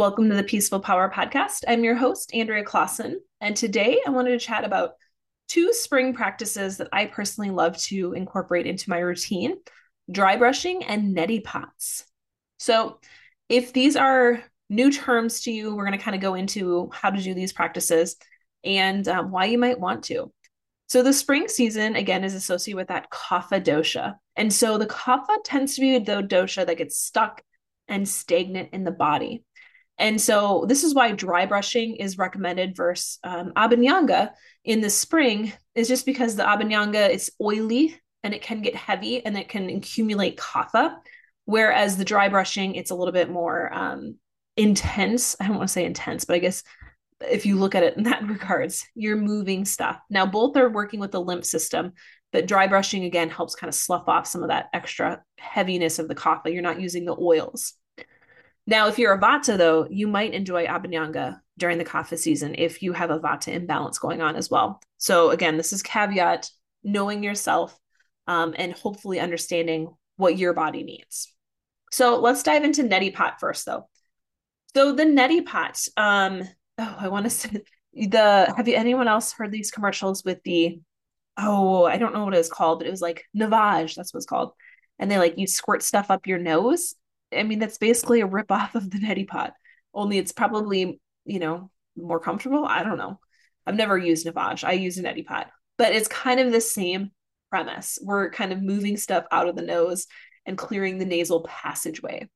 Welcome to the Peaceful Power Podcast. I'm your host, Andrea Claassen, and today I wanted to chat about two spring practices that I personally love to incorporate into my routine dry brushing and neti pots. So, if these are new terms to you, we're going to kind of go into how to do these practices and um, why you might want to. So, the spring season, again, is associated with that kapha dosha. And so, the kapha tends to be the dosha that gets stuck and stagnant in the body. And so this is why dry brushing is recommended versus um, abhyanga in the spring is just because the abhyanga is oily and it can get heavy and it can accumulate kapha. Whereas the dry brushing, it's a little bit more um, intense. I don't want to say intense, but I guess if you look at it in that regards, you're moving stuff. Now, both are working with the lymph system, but dry brushing again helps kind of slough off some of that extra heaviness of the kapha. You're not using the oils. Now, if you're a Vata, though, you might enjoy Abhyanga during the Kapha season if you have a Vata imbalance going on as well. So, again, this is caveat knowing yourself um, and hopefully understanding what your body needs. So, let's dive into Neti Pot first, though. So, the Neti Pot, um, oh, I want to say the have you anyone else heard these commercials with the oh, I don't know what it was called, but it was like Navage, that's what it's called. And they like you squirt stuff up your nose I mean, that's basically a rip off of the neti pot, only it's probably, you know, more comfortable. I don't know. I've never used Navage. I use a neti pot, but it's kind of the same premise. We're kind of moving stuff out of the nose and clearing the nasal passageway.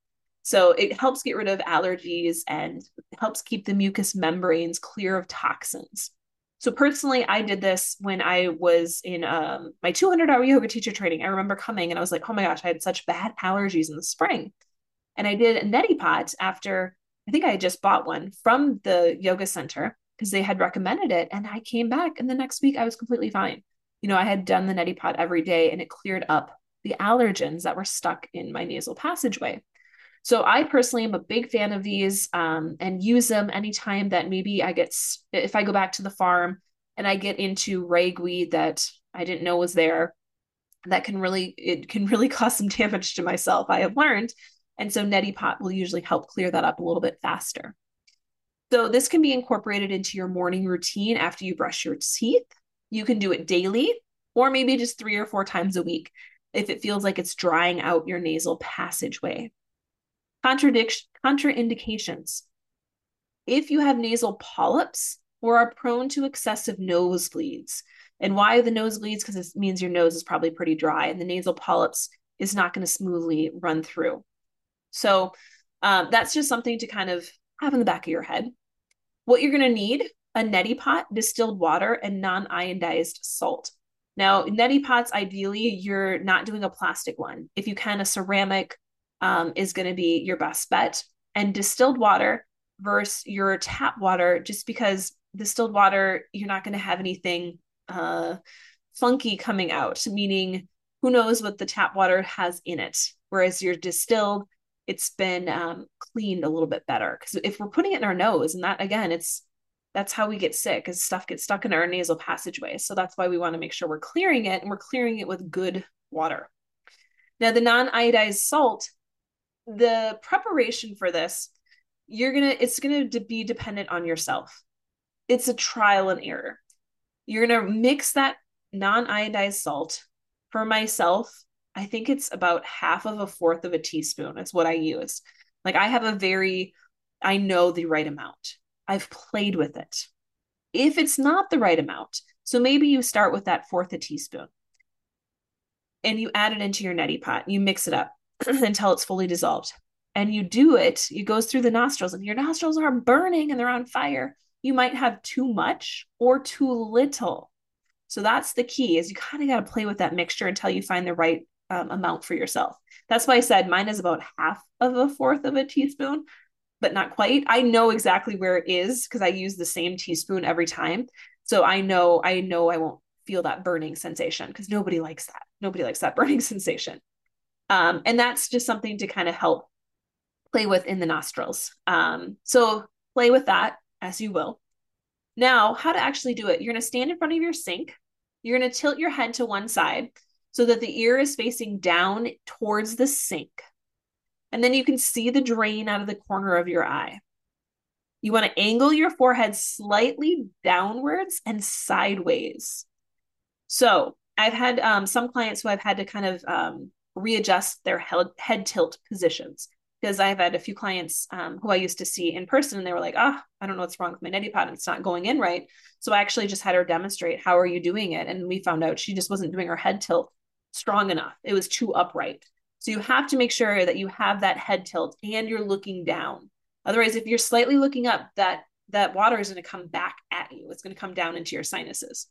So it helps get rid of allergies and helps keep the mucous membranes clear of toxins. So personally, I did this when I was in um, my 200 hour yoga teacher training. I remember coming and I was like, oh my gosh, I had such bad allergies in the spring. And I did a neti pot after I think I had just bought one from the yoga center because they had recommended it. And I came back and the next week I was completely fine. You know, I had done the neti pot every day and it cleared up the allergens that were stuck in my nasal passageway. So I personally am a big fan of these um, and use them anytime that maybe I get, if I go back to the farm and I get into ragweed that I didn't know was there, that can really, it can really cause some damage to myself. I have learned and so neti pot will usually help clear that up a little bit faster. So this can be incorporated into your morning routine after you brush your teeth. You can do it daily or maybe just three or four times a week if it feels like it's drying out your nasal passageway. Contradiction, contraindications. If you have nasal polyps or are prone to excessive nosebleeds, and why the nosebleeds? Because it means your nose is probably pretty dry and the nasal polyps is not going to smoothly run through. So um, that's just something to kind of have in the back of your head. What you're going to need a neti pot, distilled water, and non iodized salt. Now, neti pots, ideally, you're not doing a plastic one. If you can, a ceramic um, is going to be your best bet. And distilled water versus your tap water, just because distilled water, you're not going to have anything uh, funky coming out, meaning who knows what the tap water has in it. Whereas your distilled, it's been um, cleaned a little bit better because if we're putting it in our nose and that again it's that's how we get sick as stuff gets stuck in our nasal passageway so that's why we want to make sure we're clearing it and we're clearing it with good water. Now the non-iodized salt the preparation for this you're gonna it's gonna be dependent on yourself. It's a trial and error. You're gonna mix that non-iodized salt for myself I think it's about half of a fourth of a teaspoon is what I use. Like I have a very, I know the right amount. I've played with it. If it's not the right amount, so maybe you start with that fourth a teaspoon and you add it into your neti pot. You mix it up until it's fully dissolved. And you do it, it goes through the nostrils, and your nostrils are burning and they're on fire. You might have too much or too little. So that's the key is you kind of got to play with that mixture until you find the right um, amount for yourself. That's why I said mine is about half of a fourth of a teaspoon, but not quite. I know exactly where it is because I use the same teaspoon every time. So I know I know I won't feel that burning sensation because nobody likes that. Nobody likes that burning sensation. Um, and that's just something to kind of help play with in the nostrils. Um, so play with that as you will. Now, how to actually do it. You're going to stand in front of your sink. You're going to tilt your head to one side so that the ear is facing down towards the sink. And then you can see the drain out of the corner of your eye. You want to angle your forehead slightly downwards and sideways. So I've had um, some clients who I've had to kind of um, readjust their head, head tilt positions because I've had a few clients um, who I used to see in person and they were like, ah, oh, I don't know what's wrong with my neti pot. It's not going in right. So I actually just had her demonstrate, how are you doing it? And we found out she just wasn't doing her head tilt strong enough. It was too upright. So you have to make sure that you have that head tilt and you're looking down. Otherwise, if you're slightly looking up, that that water is going to come back at you. It's going to come down into your sinuses.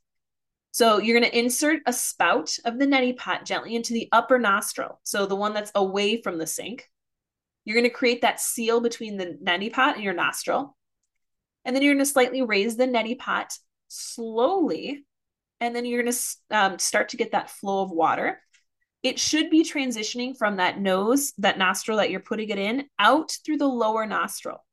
So you're going to insert a spout of the neti pot gently into the upper nostril. So the one that's away from the sink. You're going to create that seal between the neti pot and your nostril. And then you're going to slightly raise the neti pot slowly. And then you're going to um, start to get that flow of water. It should be transitioning from that nose, that nostril that you're putting it in, out through the lower nostril.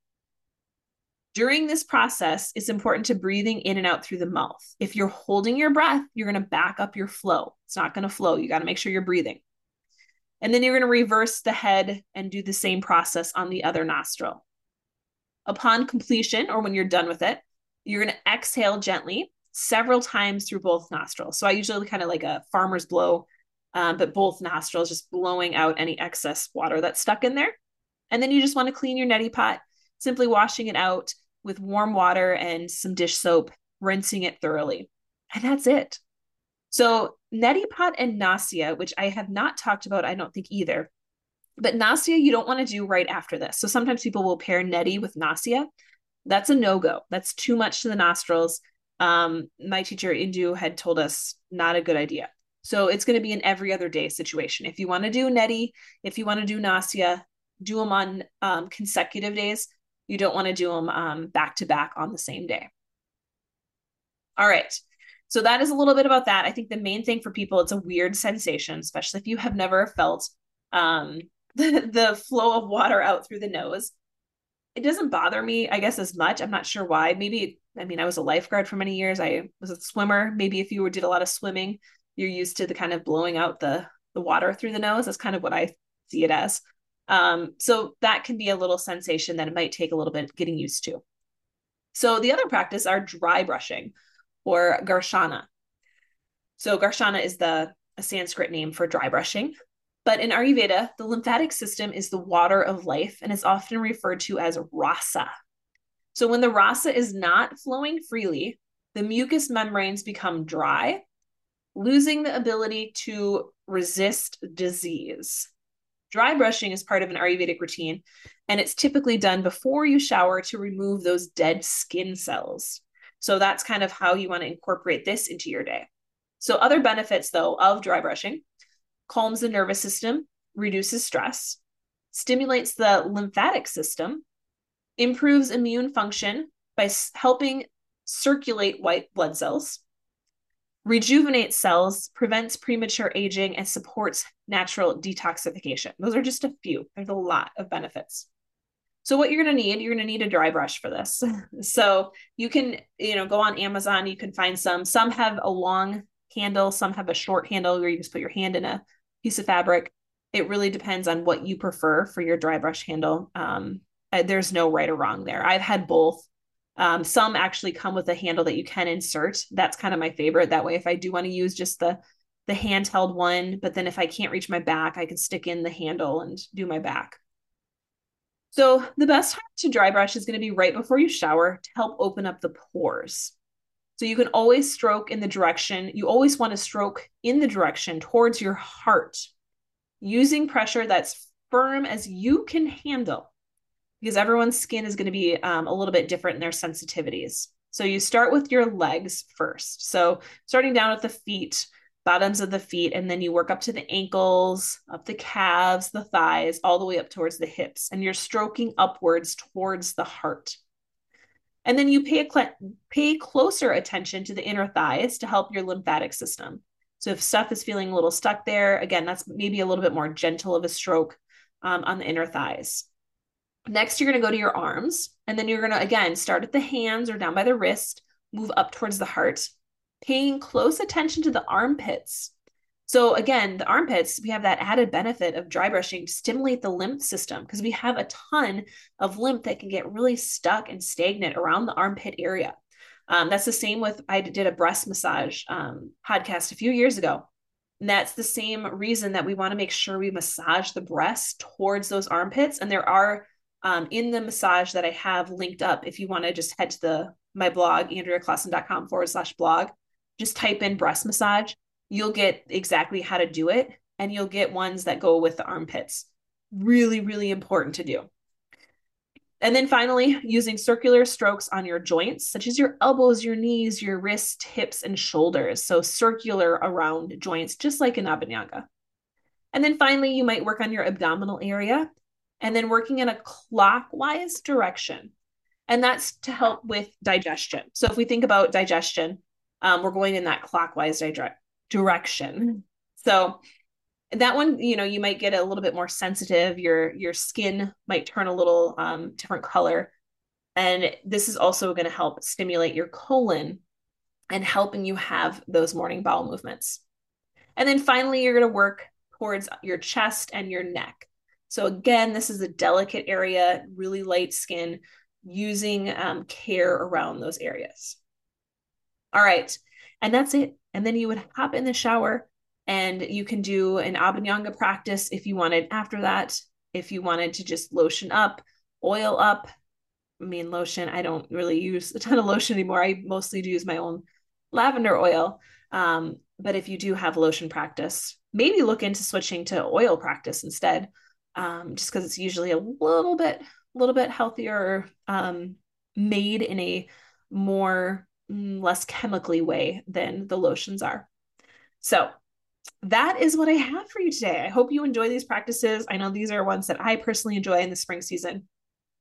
During this process, it's important to breathing in and out through the mouth. If you're holding your breath, you're going to back up your flow. It's not going to flow. You got to make sure you're breathing. And then you're going to reverse the head and do the same process on the other nostril. Upon completion, or when you're done with it, you're going to exhale gently several times through both nostrils. So I usually kind of like a farmer's blow, um, but both nostrils just blowing out any excess water that's stuck in there. And then you just want to clean your neti pot, simply washing it out with warm water and some dish soap, rinsing it thoroughly. And that's it. So neti pot and nasya, which I have not talked about, I don't think either. But nasya, you don't want to do right after this. So sometimes people will pair neti with nasya. That's a no go. That's too much to the nostrils. Um, my teacher Indu had told us not a good idea. So it's going to be an every other day situation. If you want to do neti, if you want to do nasya, do them on um, consecutive days. You don't want to do them um, back to back on the same day. All right. So that is a little bit about that. I think the main thing for people, it's a weird sensation, especially if you have never felt um, the, the flow of water out through the nose. It doesn't bother me, I guess, as much. I'm not sure why. Maybe, I mean, I was a lifeguard for many years. I was a swimmer. Maybe if you did a lot of swimming, you're used to the kind of blowing out the the water through the nose. That's kind of what I see it as. Um, so that can be a little sensation that it might take a little bit getting used to. So the other practice are dry brushing, or Garshana. So Garshana is the a Sanskrit name for dry brushing. But in Ayurveda, the lymphatic system is the water of life and is often referred to as rasa. So when the rasa is not flowing freely, the mucous membranes become dry, losing the ability to resist disease. Dry brushing is part of an Ayurvedic routine, and it's typically done before you shower to remove those dead skin cells. So that's kind of how you want to incorporate this into your day. So, other benefits though of dry brushing calms the nervous system, reduces stress, stimulates the lymphatic system, improves immune function by helping circulate white blood cells, rejuvenates cells, prevents premature aging, and supports natural detoxification. Those are just a few. There's a lot of benefits. So what you're going to need, you're going to need a dry brush for this. so you can, you know, go on Amazon, you can find some. Some have a long handle, some have a short handle where you just put your hand in a piece of fabric. It really depends on what you prefer for your dry brush handle. Um, there's no right or wrong there. I've had both. Um, some actually come with a handle that you can insert. That's kind of my favorite. That way, if I do want to use just the the handheld one, but then if I can't reach my back, I can stick in the handle and do my back. So the best time to dry brush is going to be right before you shower to help open up the pores. So you can always stroke in the direction, you always want to stroke in the direction towards your heart, using pressure that's firm as you can handle, because everyone's skin is going to be um, a little bit different in their sensitivities. So you start with your legs first. So starting down at the feet, bottoms of the feet, and then you work up to the ankles, up the calves, the thighs, all the way up towards the hips. And you're stroking upwards towards the heart. And then you pay, cl- pay closer attention to the inner thighs to help your lymphatic system. So if stuff is feeling a little stuck there, again, that's maybe a little bit more gentle of a stroke um, on the inner thighs. Next, you're going to go to your arms, and then you're going to, again, start at the hands or down by the wrist, move up towards the heart, paying close attention to the armpits. So again, the armpits, we have that added benefit of dry brushing to stimulate the lymph system because we have a ton of lymph that can get really stuck and stagnant around the armpit area. Um, that's the same with I did a breast massage um, podcast a few years ago. And that's the same reason that we want to make sure we massage the breast towards those armpits. And there are um, in the massage that I have linked up, if you want to just head to the my blog, andreaclaassen.com forward slash blog, just type in breast massage you'll get exactly how to do it and you'll get ones that go with the armpits. Really, really important to do. And then finally, using circular strokes on your joints, such as your elbows, your knees, your wrists, hips, and shoulders. So circular around joints, just like in Abhyanga. And then finally, you might work on your abdominal area and then working in a clockwise direction. And that's to help with digestion. So if we think about digestion, um, we're going in that clockwise di- direction. So that one, you know, you might get a little bit more sensitive. Your your skin might turn a little um, different color, and this is also going to help stimulate your colon and helping you have those morning bowel movements. And then finally, you're going to work towards your chest and your neck. So again, this is a delicate area, really light skin, using um, care around those areas. All right, and that's it. And then you would hop in the shower and you can do an Abhyanga practice if you wanted after that. If you wanted to just lotion up, oil up. I mean, lotion, I don't really use a ton of lotion anymore. I mostly do use my own lavender oil. Um, but if you do have lotion practice, maybe look into switching to oil practice instead, um, just because it's usually a little bit, a little bit healthier, um, made in a more less chemically way than the lotions are. So that is what I have for you today. I hope you enjoy these practices. I know these are ones that I personally enjoy in the spring season.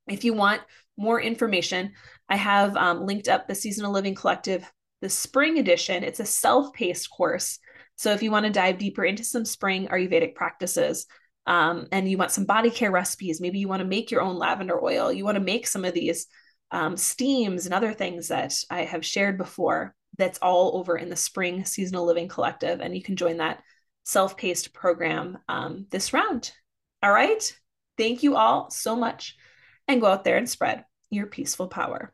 If you want more information, I have um, linked up the Seasonal Living Collective, the spring edition. It's a self paced course. So if you want to dive deeper into some spring Ayurvedic practices, um, and you want some body care recipes, maybe you want to make your own lavender oil, you want to make some of these um, steams and other things that I have shared before. That's all over in the Spring Seasonal Living Collective, and you can join that self paced program um, this round. All right. Thank you all so much, and go out there and spread your peaceful power.